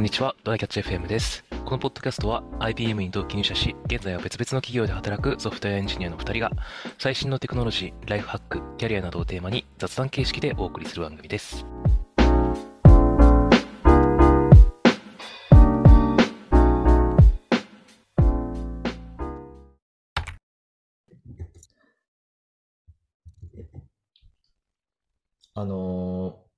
こんにちは、ドライキャッチ FM です。このポッドキャストは IBM に同期入社し、現在は別々の企業で働くソフトウェアエンジニアの2人が、最新のテクノロジー、ライフハック、キャリアなどをテーマに雑談形式でお送りする番組です。あのー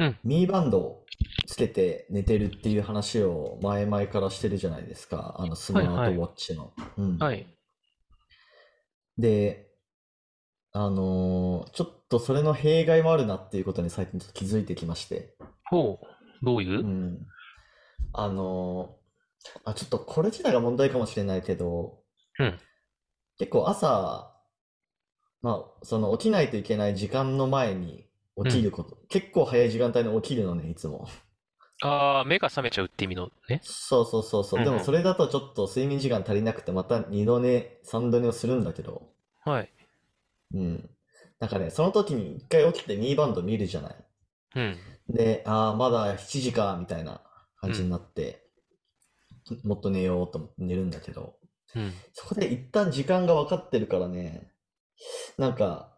うんミーバンドをつけて寝てるっていう話を前々からしてるじゃないですか。あのスマートウォッチの。うんはい。で、あのーちょっとそれの弊害もあるなっていうことに最近ちょっと気づいてきまして。ほう、どういう？う、ん。あのーあ、ちょっとこれ自体が問題かもしれないけど、うん結構朝、まあ、その起きないといけない時間の前に起きること、結構早い時間帯に起きるのね、いつも。あー、目が覚めちゃうって意味のね。そうそうそうそう。うんうんでもそれだとちょっと睡眠時間足りなくて、また二度寝、三度寝をするんだけど、はい。うん。なんかね、その時に一回起きてミーバンド見るじゃない。うん。で、ああ、まだ7時か、みたいな感じになって、もっと寝ようと思って寝るんだけど、うん。そこで一旦時間が分かってるからね、なんか、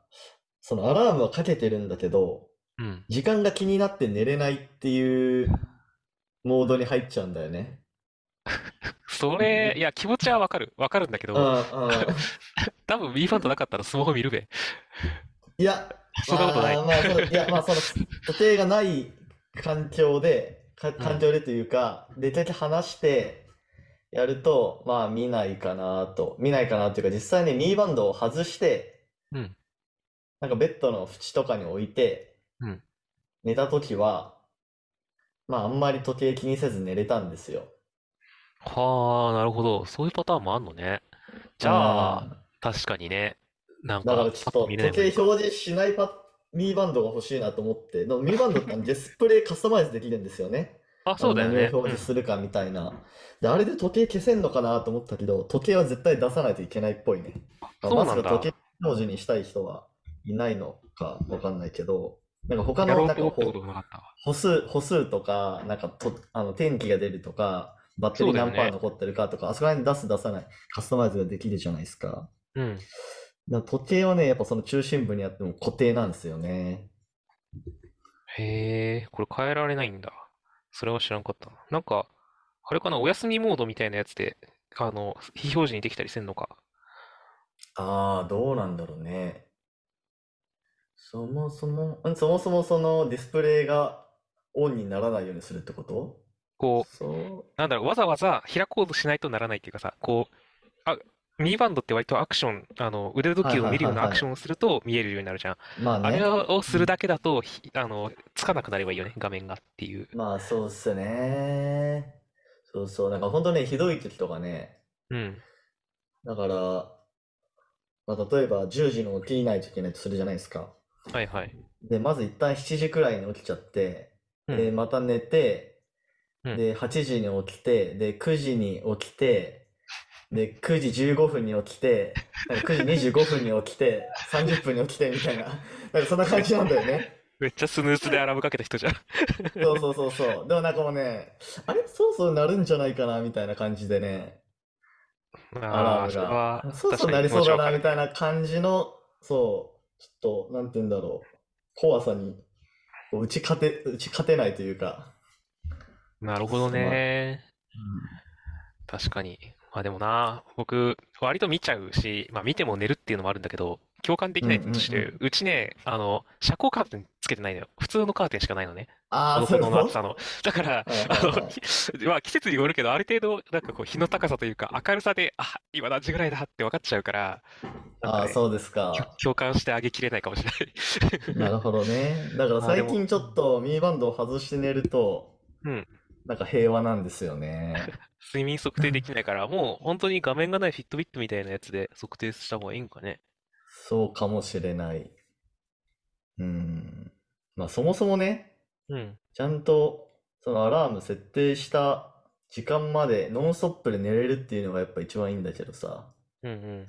そのアラームはかけてるんだけど、うん。時間が気になって寝れないっていうモードに入っちゃうんだよね。それ、いや、気持ちはわかる。わかるんだけど。多分 B ファンドなかったらスマホ見るべ。いや、そんなことないまあ、まあ、そういや、まあ、その、時計がない環境で、か環境でというか、できるだけ離してやると、まあ、見ないかなと。見ないかなというか、実際ね、ミーバンドを外して、うん。なんかベッドの縁とかに置いてうん、寝たときは、まあ、あんまり時計気にせず寝れたんですよ。はあ、なるほど。そういうパターンもあんのね。じゃあ、確かにね。なんか、だからちょっパッと時計見れないもんか表示しないパミーバンドが欲しいなと思って、でもミーバンドって ディスプレイカスタマイズできるんですよね。あ、そうだよね。何を表示するかみたいな。で、あれで時計消せんのかなと思ったけど、時計は絶対出さないといけないっぽいね。まあそうなんだまさか時計表示にしたい人はいないのかわかんないけど、なんか他のなんか歩数、歩数とか、なんかと、あの、天気が出るとか、バッテリー何パー残ってるかとか、あそこら辺出す出さない、カスタマイズができるじゃないですか。うん。だ時計はね、やっぱその中心部にあっても固定なんですよね。へえ、これ変えられないんだ。それは知らんかったな。なんか、あれかな、お休みモードみたいなやつで、あの、非表示にできたりせんのか。ああ、どうなんだろうね。そもそも、んそもそもそのディスプレイがオンにならないようにするってこと？こう、そう。なんだろう、わざわざ開こうとしないとならないっていうかさ、こう、あ、ミーバンドって割とアクション、あの、腕時計を見るようなアクションをすると見えるようになるじゃん。まあね。あれをするだけだと、ひあの、つかなくなればいいよね、画面がっていう。まあそうっすね。そうそう。なんか本当ね、ひどい時とかね。うん。だから、まあ例えば10時に起きないといけないとするじゃないですか。はいはい。で、まず一旦7時くらいに起きちゃって、うんで、また寝て、うんで、8時に起きて、で、9時に起きて、で、9時15分に起きて、なんか9時25分に起きて、30分に起きてみたいな、なんかそんな感じなんだよね。めっちゃスヌーズでアラームかけた人じゃん。そうそうそうそう。でもなんかもうね、あれ？そろそろなるんじゃないかなみたいな感じでね、アラああ、ームそれはが、そろそろなりそうだなみ。たいな感じの、そう、ちょっと、なんて言うんだろう、怖さに、打ち勝て、打ち勝てないというか、なるほどね。確かに。まあでもな、僕、割と見ちゃうし、まあ見ても寝るっていうのもあるんだけど、共感できない点として、うちね、あの、遮光カーテンつけてないのよ。普通のカーテンしかないのね。ああ、ほそういうの厚さの。だから、はいあの、はいはいきまあ季節によるけど、ある程度、なんかこう、日の高さというか、明るさで、あ、今何時ぐらいだって分かっちゃうから、なんああ、そうですか。共感してあげきれないかもしれない。なるほどね。だからあでも最近ちょっとミーバンドを外して寝ると、うん。なんか平和なんですよね。睡眠測定できないから、もう本当に画面がないフィットビットみたいなやつで測定した方がいいんかね。そうかもしれない。うん。まあそもそもね、うん。ちゃんとそのアラーム設定した時間までノンストップで寝れるっていうのがやっぱ一番いいんだけどさ。うんうん。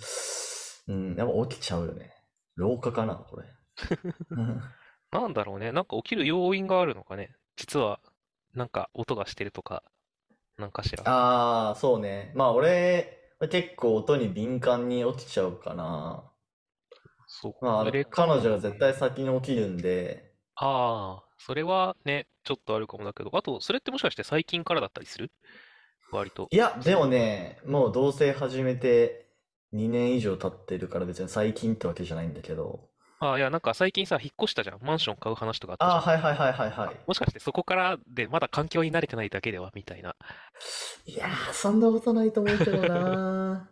うん、やっぱ起きちゃうよね。老化かな、これ。う んなんだろうね。なんか起きる要因があるのかね。実は、なんか音がしてるとか、なんかしら。ああ、そうね。まあ俺は結構音に敏感に起きちゃうかな。そうまあそれか彼女が絶対先に起きるんで、ああ、それはね、ちょっとあるかもだけど、あと、それってもしかして最近からだったりする？割と。いや、でもね、もう同棲始めて2年以上経ってるから別に最近ってわけじゃないんだけど。ああ、いや、なんか最近さ、引っ越したじゃん。マンション買う話とかあったじゃん。ああ、はいはいはいはいはい。もしかしてそこからでまだ環境に慣れてないだけでは？みたいな。いやー、そんなことないと思うけどな。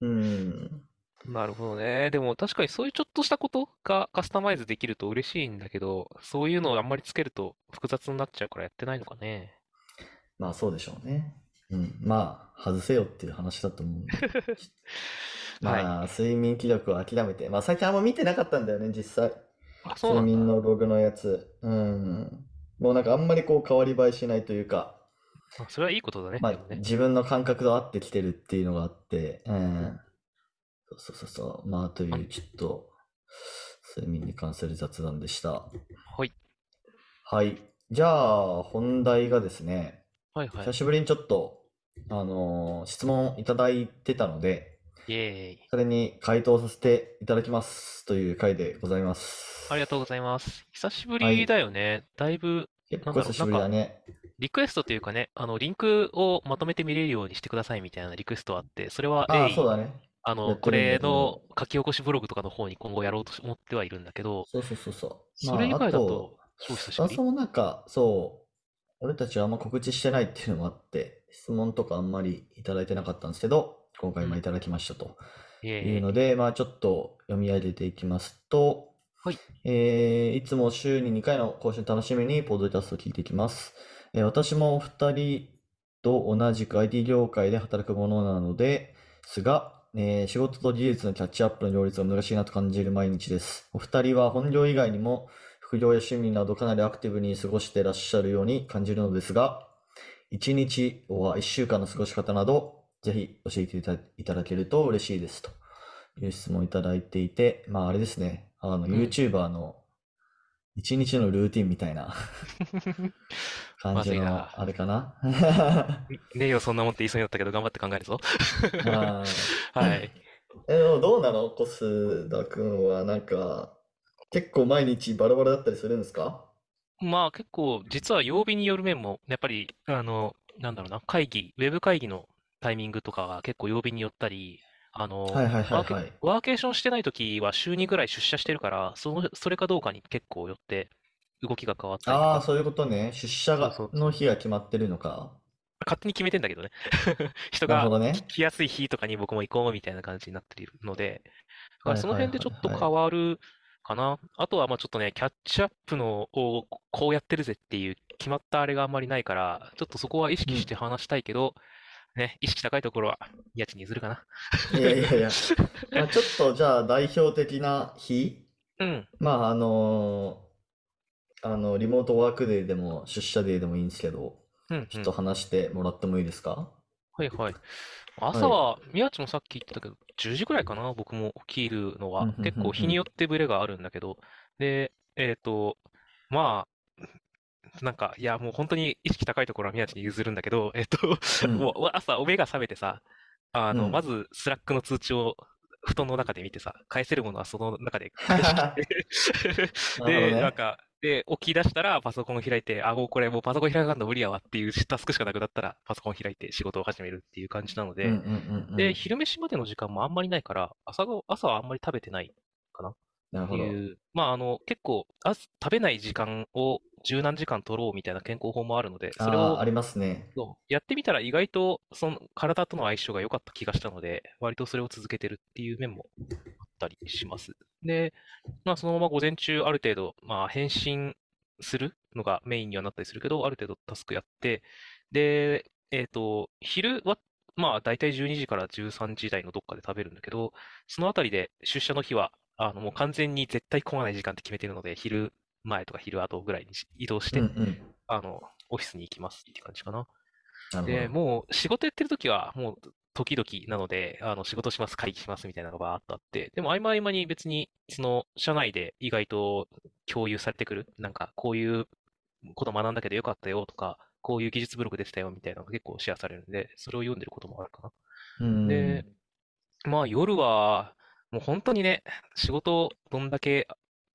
うん。なるほどね。でも確かにそういうちょっとしたことがカスタマイズできると嬉しいんだけど、そういうのをあんまりつけると複雑になっちゃうからやってないのかね。まあそうでしょうね。うん。まあ、外せよっていう話だと思うんで。まあ、睡眠記録を諦めて。まあ最近あんま見てなかったんだよね、実際。あ、そうなんだ。睡眠のログのやつ。うん。もうなんかあんまりこう変わり映えしないというか、あそれはいいことだね。まあね。自分の感覚と合ってきてるっていうのがあって、うん。そうそうそうそう。まあというちょっと、睡眠に関する雑談でした。はい。はい。じゃあ、本題がですね、はいはい久。しぶりにちょっと、あのー質問いただいてたので、イエーイ。それに回答させていただきますという回でございます。ありがとうございます。久しぶはいりだよね。だいぶ結構久しぶりだね。リクエストというかね、あの、リンクをまとめて見れるようにしてくださいみたいなリクエストあって、それはああ、そうだね。あの、これの書き起こしブログとかの方に今後やろうと思ってはいるんだけど、そうそうそうそう。それ以まあ、外だとあと、、超久しぶりそもなんか、そう、俺たちはあんま告知してないっていうのもあって、質問とかあんまりいただいてなかったんですけど、今回もいただきましたと。いうので、まあちょっと読み上げていきますと、はい。えーいつも週に2回の更新楽しみに、ポッドキャストを聞いていきます。えー私もお二人と同じく IT 業界で働くものなのですが、えー仕事と技術のキャッチアップの両立が難しいなと感じる毎日です。お二人は本業以外にも副業や趣味などかなりアクティブに過ごしていらっしゃるように感じるのですが、1日は1週間の過ごし方など、ぜひ教えていただけると嬉しいですという質問をいただいていて、まああれですね、あの、ん YouTuber の1日のルーティンみたいな 感じのあれかな。ねえよ、そんなもんって言いそうになったけど、頑張って考えるぞ。まあはい。え、でもどうなの？コスダ君はなんか、結構毎日バラバラだったりするんですか？まあ結構、実は曜日による面も、やっぱり、あの、なんだろうな、会議、ウェブ会議のタイミングとかは結構曜日によったり、あの、はいはいはいワーケはい。ワーケーションしてない時は週2ぐらい出社してるから、その、それかどうかに結構よって動きが変わったりとああ、か、そういうことね。出社がそうそうの日が決まってるのか。勝手に決めてんだけどね。人がなるほどね。来やすい日とかに僕も行こうみたいな感じになっているので、だからそのはいはい辺でちょっとはいはい変わるかな。あとはまあちょっとね、キャッチアップのをこうやってるぜっていう決まったあれがあんまりないから、ちょっとそこは意識して話したいけど、ね、意識高いところは家賃に譲るかな。いやいやいや。まあ、ちょっとじゃあ代表的な日？うん。まああのあの、リモートワークデーでも出社デーでもいいんですけど、うん、ちょっと話してもらってもいいですか？はいはい。朝は、宮地もさっき言ってたけど、10時くらいかな、僕も起きるのはうんうんうんう。ん結構日によってブレがあるんだけど、で、えっと、まあ、なんか、いや、もう本当に意識高いところは宮地に譲るんだけど、えっと、うん。もう朝、目が覚めてさ、あの、うん。まず、 Slack の通知を布団の中で見てさ、返せるものはその中で 返しなるほどで、ねなんか、で、起き出したらパソコンを開いて、あ、もうこれもうパソコン開かんの無理やわっていうタスクしかなくなったら、パソコンを開いて仕事を始めるっていう感じなので、うんうんうんうん。で、昼飯までの時間もあんまりないから、朝ご、朝はあんまり食べてないってなるほど。いう、まあ、あの、結構、あ食べない時間を十何時間取ろうみたいな健康法もあるので、それをありますね。やってみたら意外とその体との相性が良かった気がしたので、割とそれを続けてるっていう面もあったりします。で、まあそのまま午前中ある程度、まあ返信するのがメインにはなったりするけど、ある程度タスクやって、で、えっと、昼は、まあ大体12時から13時台のどっかで食べるんだけど、そのあたりで出社の日は、あのもう完全に絶対来ない時間って決めてるので、昼前とか昼後ぐらいに移動して、うんうん。あの、オフィスに行きますっていう感じかな。で。もう仕事やってる時は、もう時々なので、あの、仕事します、会議しますみたいなのがバーっとあって、でも合間合間に別に、その、社内で意外と共有されてくる、なんか、こういうこと学んだけどよかったよとか、こういう技術ブログでしたよみたいなのが結構シェアされるんで、それを読んでることもあるかな。うん。で、まあ夜は、もう本当にね、仕事をどんだけ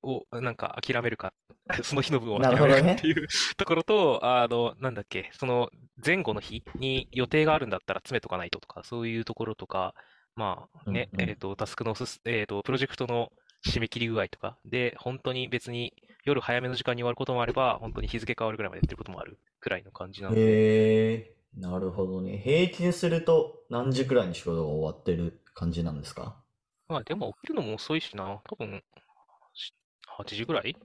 をなんか諦めるか、その日の分を諦めるかほどね。っていうところと、あの、なんだっけ、その前後の日に予定があるんだったら詰めとかないととか、そういうところとか、まあうんね、うん。えっと、タスクのすす、えっと、プロジェクトの締め切り具合とか、で、本当に別に夜早めの時間に終わることもあれば、本当に日付変わるぐらいまでやってることもあるくらいの感じなので、へえ、なるほどね。平均すると何時くらいに仕事が終わってる感じなんですか？まあでも起きるのも遅いしな、多分し8時ぐらい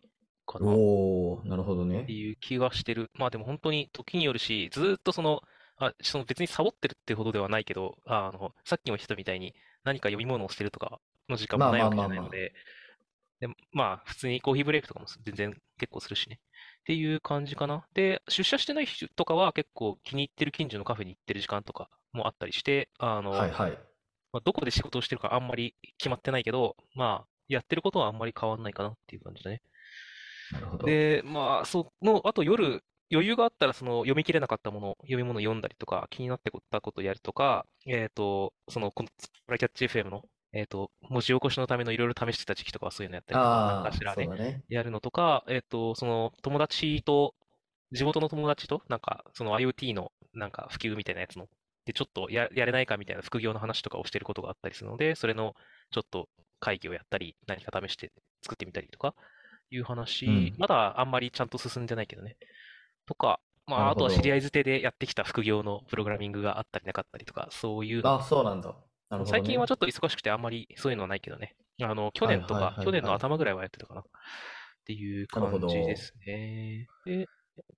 かな。おー、なるほどってね。いう気がしてる。まあでも本当に時によるし、ずーっとその、あ、その別にサボってるってほどではないけど、あの、さっきも言ったみたいに何か読み物をしてるとかの時間もないわけじ。ゃないので、で、まあ普通にコーヒーブレイクとかも全然結構するしね。っていう感じかな。で、出社してない日とかは結構気に入ってる近所のカフェに行ってる時間とかもあったりして、あの、はいはい。まあ、どこで仕事をしてるかあんまり決まってないけど、まあ、やってることはあんまり変わんないかなっていう感じだね。なるほど。で、まあ、その、あと夜、余裕があったら、その、読み切れなかったもの、読み物読んだりとか、気になってたことをやるとか、えっと、その、この、プラキャッチ FM の、えっと、文字起こしのためのいろいろ試してた時期とかはそういうのやったりとか、なんかしらね、そうだね。やるのとか、えっと、その、友達と、地元の友達と、なんか、その IoT の、なんか、普及みたいなやつの、で、ちょっとや、やれないかみたいな副業の話とかをしてることがあったりするので、それの、ちょっと会議をやったり、何か試して作ってみたりとか、いう話、うん。まだあんまりちゃんと進んでないけどね。とか、まあ、あとは知り合いほど。づてでやってきた副業のプログラミングがあったりなかったりとか、そういうのあ。そうなんだ。ね。最近はちょっと忙しくてあんまりそういうのはないけどね。あの、去年とか、去年の。頭ぐらいはやってたかな。っていう感じでど。すね。で、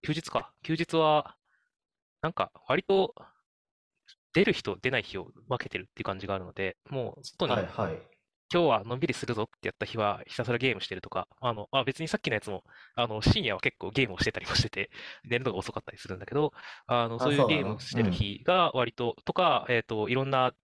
休日か。休日は、なんか、割と出る日と出ない日を分けてるっていう感じがあるので、もう外にはいはい。今日はのんびりするぞってやった日はひたすらゲームしてるとか、あの、あ、別にさっきのやつも、あの、深夜は結構ゲームをしてたりもしてて、寝るのが遅かったりするんだけど、あの、そあ、ういうゲームをしてうん。る日が割と、とか、えっと、いろんな、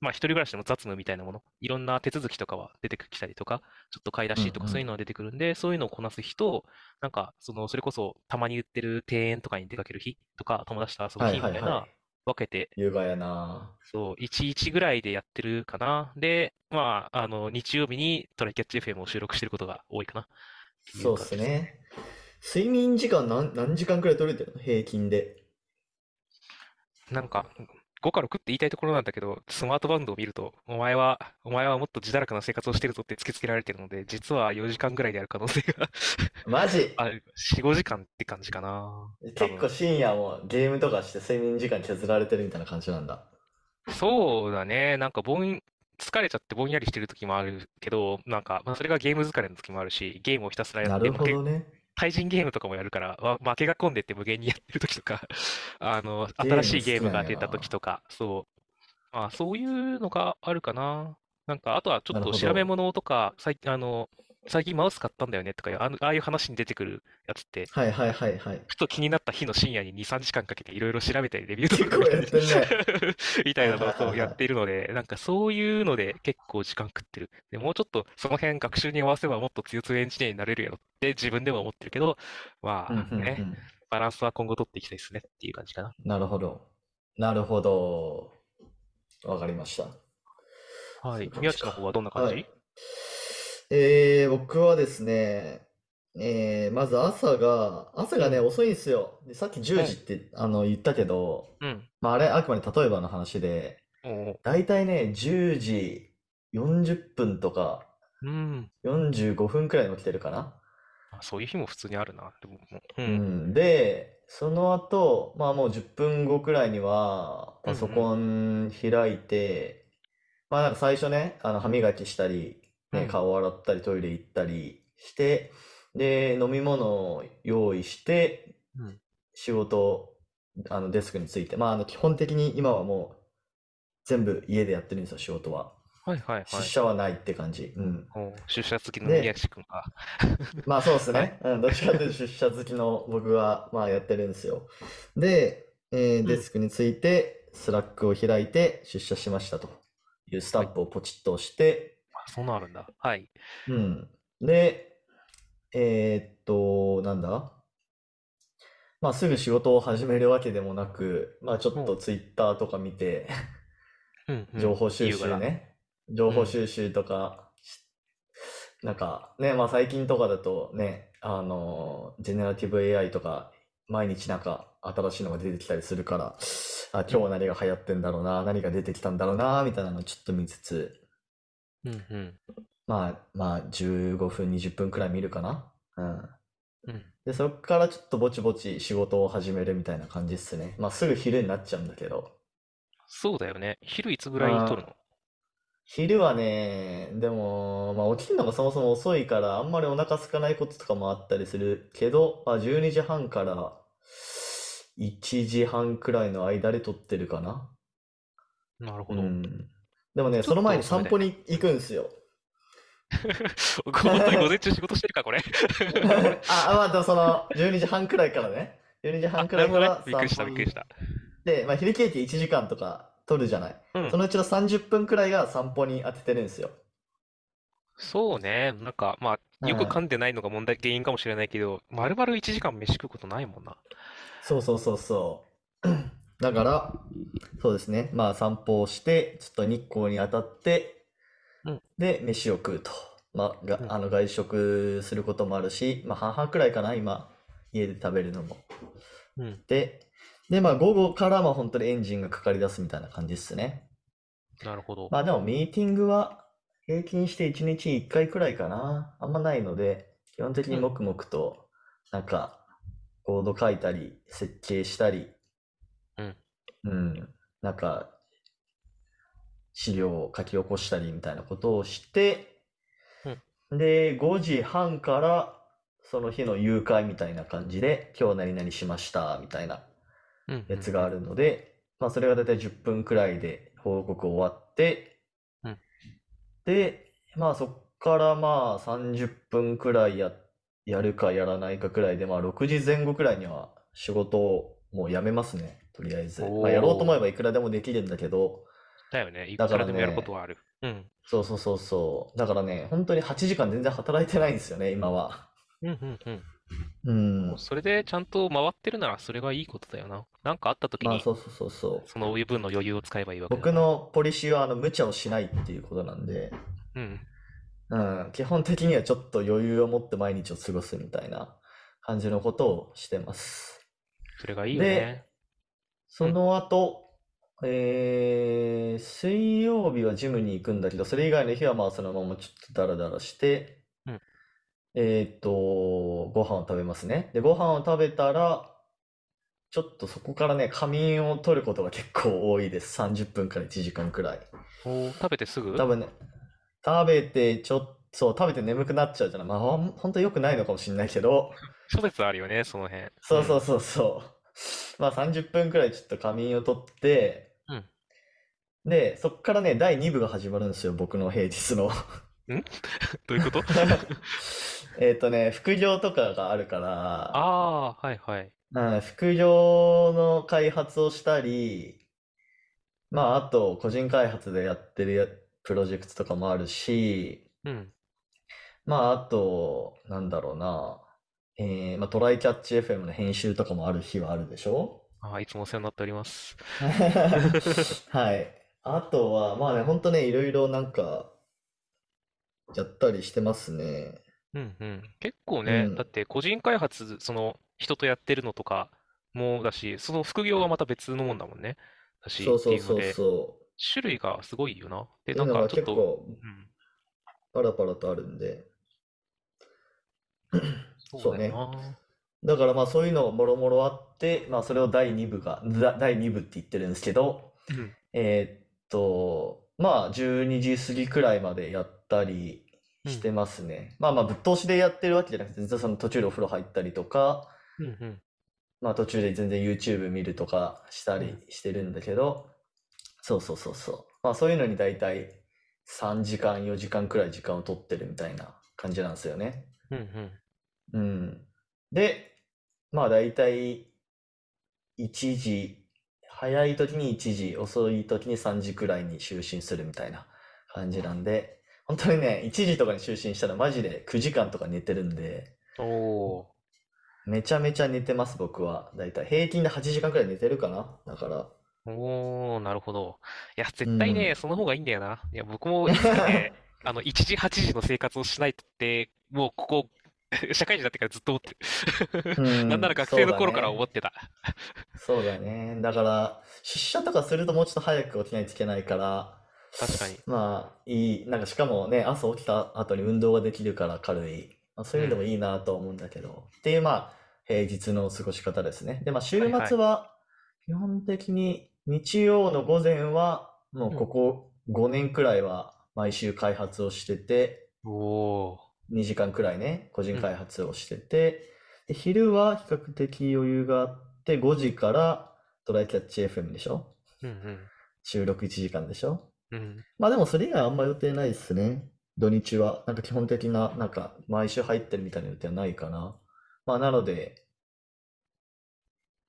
まあ、一人暮らしでも雑務みたいなもの、いろんな手続きとかは出てきたりとか、ちょっと買い出しとかそういうのん。は出てくるんで、そういうのをこなす日と、なんか、その、それこそたまに売ってる庭園とかに出かける日とか、友達と遊ぶはい日みたいな、はいはい。分けて優雅やな。そう、1-1ぐらいでやってるかな。で、まあ、あの、日曜日にトライキャッチ FM を収録してることが多いかなそうですね。すね。睡眠時間何、何時間くらい取れてるの？平均で。なんか、5か6って言いたいところなんだけど、スマートバンドを見ると、お前は、お前はもっと自堕落な生活をしてるぞって突きつけられてるので、実は4時間ぐらいである可能性がマジ？ある、4、5時間って感じかな。多結構分。深夜もゲームとかして睡眠時間削られてるみたいな感じなんだ。そうだね。なんかぼん、疲れちゃってぼんやりしてる時もあるけど、なんか、まあ、それがゲーム疲れの時もあるし、ゲームをひたすらやって、なるほどね。対人ゲームとかもやるから、わ負けが込んでって無限にやってる時とか、あの、新しいゲームが出た時。とか、そう、まあ、そういうのがあるかな。なんか、あとはちょっと。調べ物とか、最近、あの、最近マウス買ったんだよねとかいう、あの、ああいう話に出てくるやつって、はいはいはいはい。ふと気になった日の深夜に2、3時間かんかけていろいろ調べたり、レビュー動結構やっ画見たりてんね。みたいはいなのをそうやっ。ているので、なんかそういうので結構時間食ってる。で、もうちょっとその辺学習に合わせばもっと強強エンジニアになれるやろって自分でも思ってるけど、うんうまあね、んバランスは今後取っていきたいですねっていう感じかな。うん。なるほど。なるほど。わかりました。はい。宮地の方はどんな感はい。じえー、僕はですね、えー、まず朝が、朝がね、うん。遅いんですよ。で、さっき10うん。時ってあの言ったけど、うん。まあ、あれ、あくまで例えばの話で、おーだいたいね、10時40分とかうん。45分くらいに起きてるかな。あ、そういう日も普通にあるな。でも、もううん。うん。で、その後、まあもう10分後くらいには、うん。うパソん。コン開いて、まあなんか最初ね、あの歯磨きしたり、ね、うん。顔洗ったりトイレ行ったりして、で、飲み物を用意して、うん。仕事、あのデスクについて、まああの基本的に今はもう全部家でやってるんですよ、仕事は。はいはい出はい。社はないって感じ。うん。出社好きの宮で、地君が。まあそうですはい。ね。うん、どっちかというと出社好きの僕はまあやってるんですよ。で、えーうん。デスクについて、 Slack を開いて出社しましたというスタはい。ンプをポチッと押して、あ、そんなるんだ。はい。うん。で、えーっと、なんだ？まあすぐ仕事を始めるわけでもなく、まあちょっうんとツイッターとか見て、うんうん。情報収。集ね。情報収集とか、しなんかね、まあ最近とかだとね、あの、ジェネラティブ AI とか、毎日なんか新しいのが出てきたりするから、あ、今日は何が流行ってんだろうな、何が出てきたんだろうな、みたいなのをちょっと見つつ、うんうん。まあ、まあ15分、20分くらい見るかな。うん。うん。で、そこからちょっとぼちぼち仕事を始めるみたいな感じっすね。まあすぐ昼になっちゃうんだけど。そうだよね。昼いつぐらいに撮るの？昼はね、でも、まあ、起きるのがそもそも遅いから、あんまりお腹空かないこととかもあったりするけど、まあ、12時半から1時半くらいの間で撮ってるかな。なるほど。うん。でもね、その前に散歩に行くんすよ。本当に午前中仕事してるか、これ。あ、あまあ、でもその、12時半くらいからね。12時あ、半く。らいからびっくりした、びっくりした。て、まあ、昼休憩1時間とか取るじゃない。うんそのうちの30分くらいが散歩に当ててるんですよ。そうね。なんか、まあ、よく噛んでないのが問題、原因かもしれないけど、まるまる1時間飯食うことないもんな。そうそうそうそう。だから、そうですね。まあ散歩をして、ちょっと日光に当たって、うんで、飯を食うと。まあ、がうんあの外食することもあるし、まあ半々くらいかな、今、家で食べるのも。うん。で、で、まあ午後からまあ本当にエンジンがかかり出すみたいな感じですね。なるほど。まあでもミーティングは平均して1日1回くらいかな。あんまないので、基本的に黙々と、なんか、コード書いたり、設計したり、うん。うん。なんか、資料を書き起こしたりみたいなことをして、で、5時半から、その日の誘拐みたいな感じで、今日何々しました、みたいなうん。やつがあるので、まあそれがだいたい10分くらいで報告終わって、うんで、まあそっからまあ30分くらいや、やるかやらないかくらいで、まあ6時前後くらいには仕事をもうやめますね、とりあえず。まあやろうと思えばいくらでもできるんだけど、だよね。いくらでもやるねことはある。うん。そうそうそうそう。だからね、本当に8時間全然働いてないんですよね、今は。うんうんうん。うん。それでちゃんと回ってるならそれがいいことだよな。なんかあった時まあにそうそうそうそう。その分の余裕を使えばいいわけだ僕のポリシーはあの無茶をしないっていうことなんで、うん。うん、基本的にはちょっと余裕を持って毎日を過ごすみたいな感じのことをしてます。それがいいよね。その後、えー、水曜日はジムに行くんだけど、それ以外の日はまあそのままちょっとダラダラして、うんえーっと、ご飯を食べますね。で、ご飯を食べたら、ちょっとそこからね、仮眠を取ることが結構多いです。30分から1時間くらい。おー食べてすぐ？多分ね、食べてちょっと、そう、食べて眠くなっちゃうじゃない。まあ、ほん本当良くないのかもしれないけど、諸説あるよね、その辺。そうそうそうそう。まあ30分くらいちょっと仮眠を取って、うんで、そっからね、第2部が始まるんですよ、僕の平日の。どういうこと？えっとね、副業とかがあるから、ああー、はいはい。うん副業の開発をしたり、まあ、あと、個人開発でやってるやプロジェクトとかもあるし、うん。まあ、あと、なんだろうな、えーまあ、トライキャッチ FM の編集とかもある日はあるでしょ？ああ、いつもお世話になっております。はい。あとは、まあね、ほんとね、いろいろなんか、やったりしてますね。うんうん。結構ね、うんだって個人開発、その人とやってるのとかもだし、その副業はまた別のもんだもんね。だし、そうそうそうっていう種類がすごいよな。で、なんかちょっと、結構、うん、パラパラとあるんで。そうだよな。だからまあそういうのもろもろあって、まあそれを第2部が、だ第2部って言ってるんですけど、うんえーっと、まあ12時過ぎくらいまでやったりしてますね。まあまあぶっ通しでやってるわけじゃなくて、全然その途中でお風呂入ったりとか、うんうん。まあ途中で全然 YouTube 見るとかしたりしてるんだけど、そうそうそうそう。まあそういうのに大体3時間、4時間くらい時間を取ってるみたいな感じなんですよね。うんうん。うん。で、まあ大体1時、早い時に1時、遅い時に3時くらいに就寝するみたいな感じなんで、本当にね、1時とかに就寝したらマジで9時間とか寝てるんで、おー。めちゃめちゃ寝てます、僕は。だいたい平均で8時間くらい寝てるかな。だから。おー、なるほど。いや、絶う対ね、ん。その方がいいんだよな。いや、僕もいつかね、あの、1時、8時の生活をしないとって、もうここ、社会人になってからずっと思ってる。うなんならん、そうだ学生の頃から思ね。ってた。そうだね。だから、出社とかするともうちょっと早く起きないといけないから、確かに。まあ、いい。なんかしかもね、朝起きた後に運動ができるから軽い。まあ、そううん。いう意味でもいいなと思うんだけど。っていう、まあ、平日の過ごし方ですね。で、まあ、週。末は、基本的に日曜の午前は、もううん。ここ5年くらいは毎週開発をしてて、おー。2時間くらいね、個人うん。開発をしてて、で、昼は比較的余裕があって、5時からトライキャッチ FM でしょ？うん収録1時間でしょ？うん。うん。まあでもそれ以外あんま予定ないですね。土日は。なんか基本的な、なんか毎週入ってるみたいな予定はないかな。まあなので、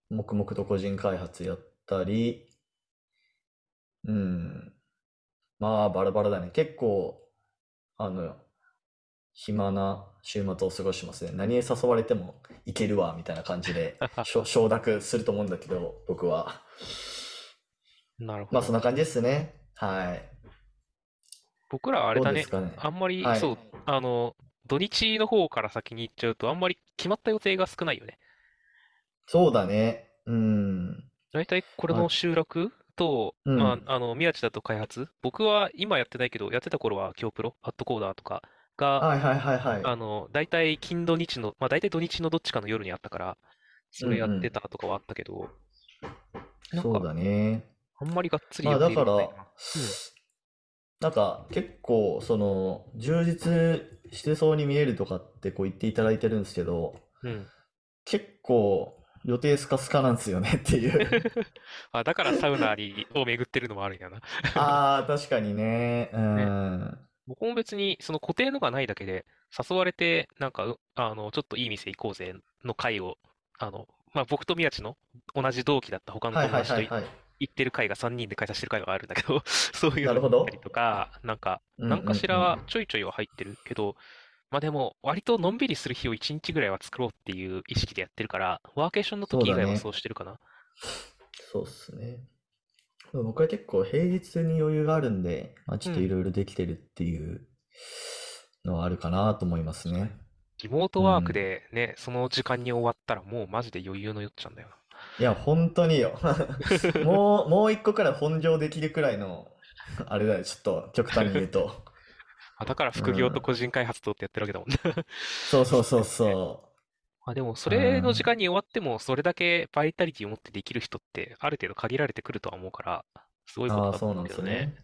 黙々と個人開発やったり、うん。まあバラバラだね。結構、あの、暇な週末を過ごしますね。何へ誘われても行けるわ、みたいな感じで、承諾すると思うんだけど、僕は。なるほど。まあそんな感じですね。はい。僕らはあれだね。ね。あんまり、はい。そう、あの、土日の方から先に行っちゃうと、あんまり決まった予定が少ないよね。そうだね。うん。大体これまあ、の収録と、うん。まあ、あの、宮地だと開発。僕は今やってないけど、やってた頃は京プロ、アットコーダーとかが、はいはいはいはい。あの、大体金土日の、まあ大体土日のどっちかの夜にあったから、それやってうんうん。たとかはあったけど、なんか、そうだね。あんまりがっつりまあだから、入れてなんか結構その充実してそうに見えるとかってこう言っていただいてるんですけど、うん。うん。結構予定スカスカなんですよねっていう。あ、だからサウナにを巡ってるのもあるんやな。ああ、確かにね。うね。ん。僕も別にその固定のがないだけで、誘われて、なんか、うあの、ちょっといい店行こうぜの会を、あの、まあ僕と宮地の同じ同期だった他のはい友達といはいはいはい。行ってる会が3人で開催してる会があるんだけど、そういうなるほど。のに行ったりとか、なんか、なんうんうんうかしらはん。ちょいちょいは入ってるけど、まあでも、割とのんびりする日を1日ぐらいは作ろうっていう意識でやってるから、ワーケーションのそうだね。時以外はそうしてるかな。そうっすね。僕は結構平日に余裕があるんで、まあ、ちょっというん。ろいろできてるっていうのはあるかなと思います。ね。リモートうワークん。でね、その時間に終わったらもうマジで余裕のよっちゃうんだよいや、本当によ。な。もう、もう一個くらい本業できるくらいの、あれだよ、ちょっと極端に言うと。あ、だからう副業とん。個人開発とってやってるわけだもんね。そうそうそうそあ、でも、そう。うれの時間ん。に終わっても、それだけバイタリティを持ってできる人って、ある程度限られてくるとは思うから、すごいことああ、だとそうなん思うけどね。ですね。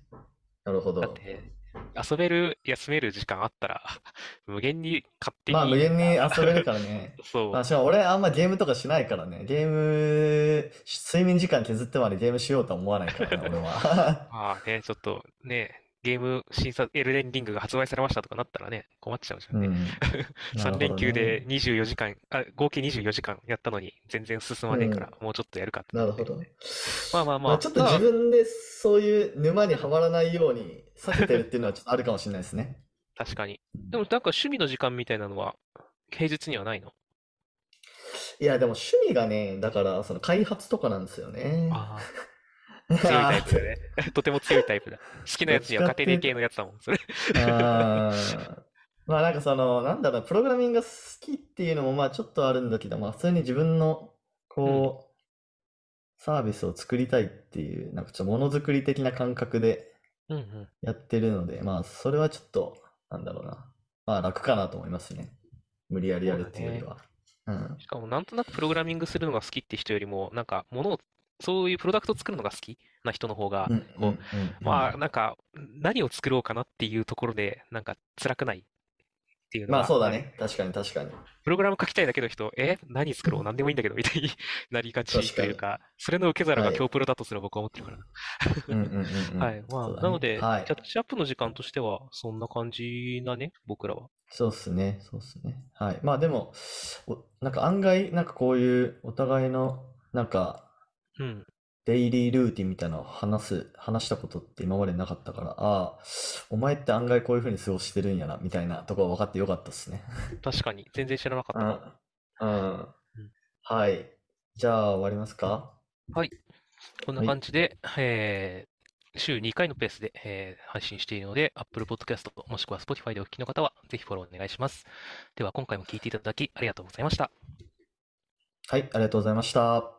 なるほど。だって、遊べる、休める時間あったら、無限に勝手まあ、無に、限に遊べるからね。まそあ、しかも俺あんまゲームとかしないからね。ゲーム、睡眠時間削ってまでゲームしようとは思わないからな、俺う。は。まあね、ちょっとね、ゲーム審査、エルデンリングが発売されましたとかなったらね、困っちゃうじゃんね。うん。な3るほど連休でね。24時間、あ、合計24時間やったのに全然進まうねえから、ん。もうちょっとやるかってなるほど。まあまあまあ、まあ、ちょっと自まあ、分でそういう沼にはまらないように避けてるっていうのはちょっとあるかもしれないですね。確かに。うんでもなんか趣味の時間みたいなのは、平日にはないの？いや、でも趣味がね、だからその開発とかなんですよね。ああ、強いタイプだね。とても強いタイプだ。好きなどやつには家庭いうと、系のやつだもん、それ。まあなんかその、なんだろう、プログラミングが好きっていうのもまあちょっとあるんだけど、まあ普通に自分のうん。こう、サービスを作りたいっていう、なんかちょっとものづくり的な感覚でうんうん。やってるので、まあそれはちょっと、なんだろうな。まあ楽かなと思いますね。無理やりやる。っていうよりは。うん。しかもなんとなくプログラミングするのが好きって人よりも、なんか物を、そういうプロダクトを作るのが好きな人の方が、まあん。なんか何を作ろうかなっていうところで、なんか辛くないっていうのまあ。そうだね。確かに確かに。プログラム書きたいだけの人、え、何作ろう？何でもいいんだけど、みたいになりがち。というか、それの受け皿はい。が今日プロだとすら僕は思ってるから。はい。ん。まあ。なので、はい。キャッチアップの時間としては、そんな感じだね、僕らは。そうっすね。そうっすね。はい。まあでも、お、なんか案外、なんかこういうお互いの、なんか、うん。デイリールーティンみたいなのを話す、話したことって今までなかったから、ああ、お前って案外こういう風に過ごしてるんやな、みたいなところ分かってよかったっすね。確かに、全然知らなかったな。うん。うん。はい。じゃあ終わりますか？はい。こんな感じで、えー週2回のペースで、えー配信しているので、Apple Podcast もしくは Spotify でお聞きの方は、ぜひフォローお願いします。では、今回も聞いていただきありがとうございました。はい、ありがとうございました。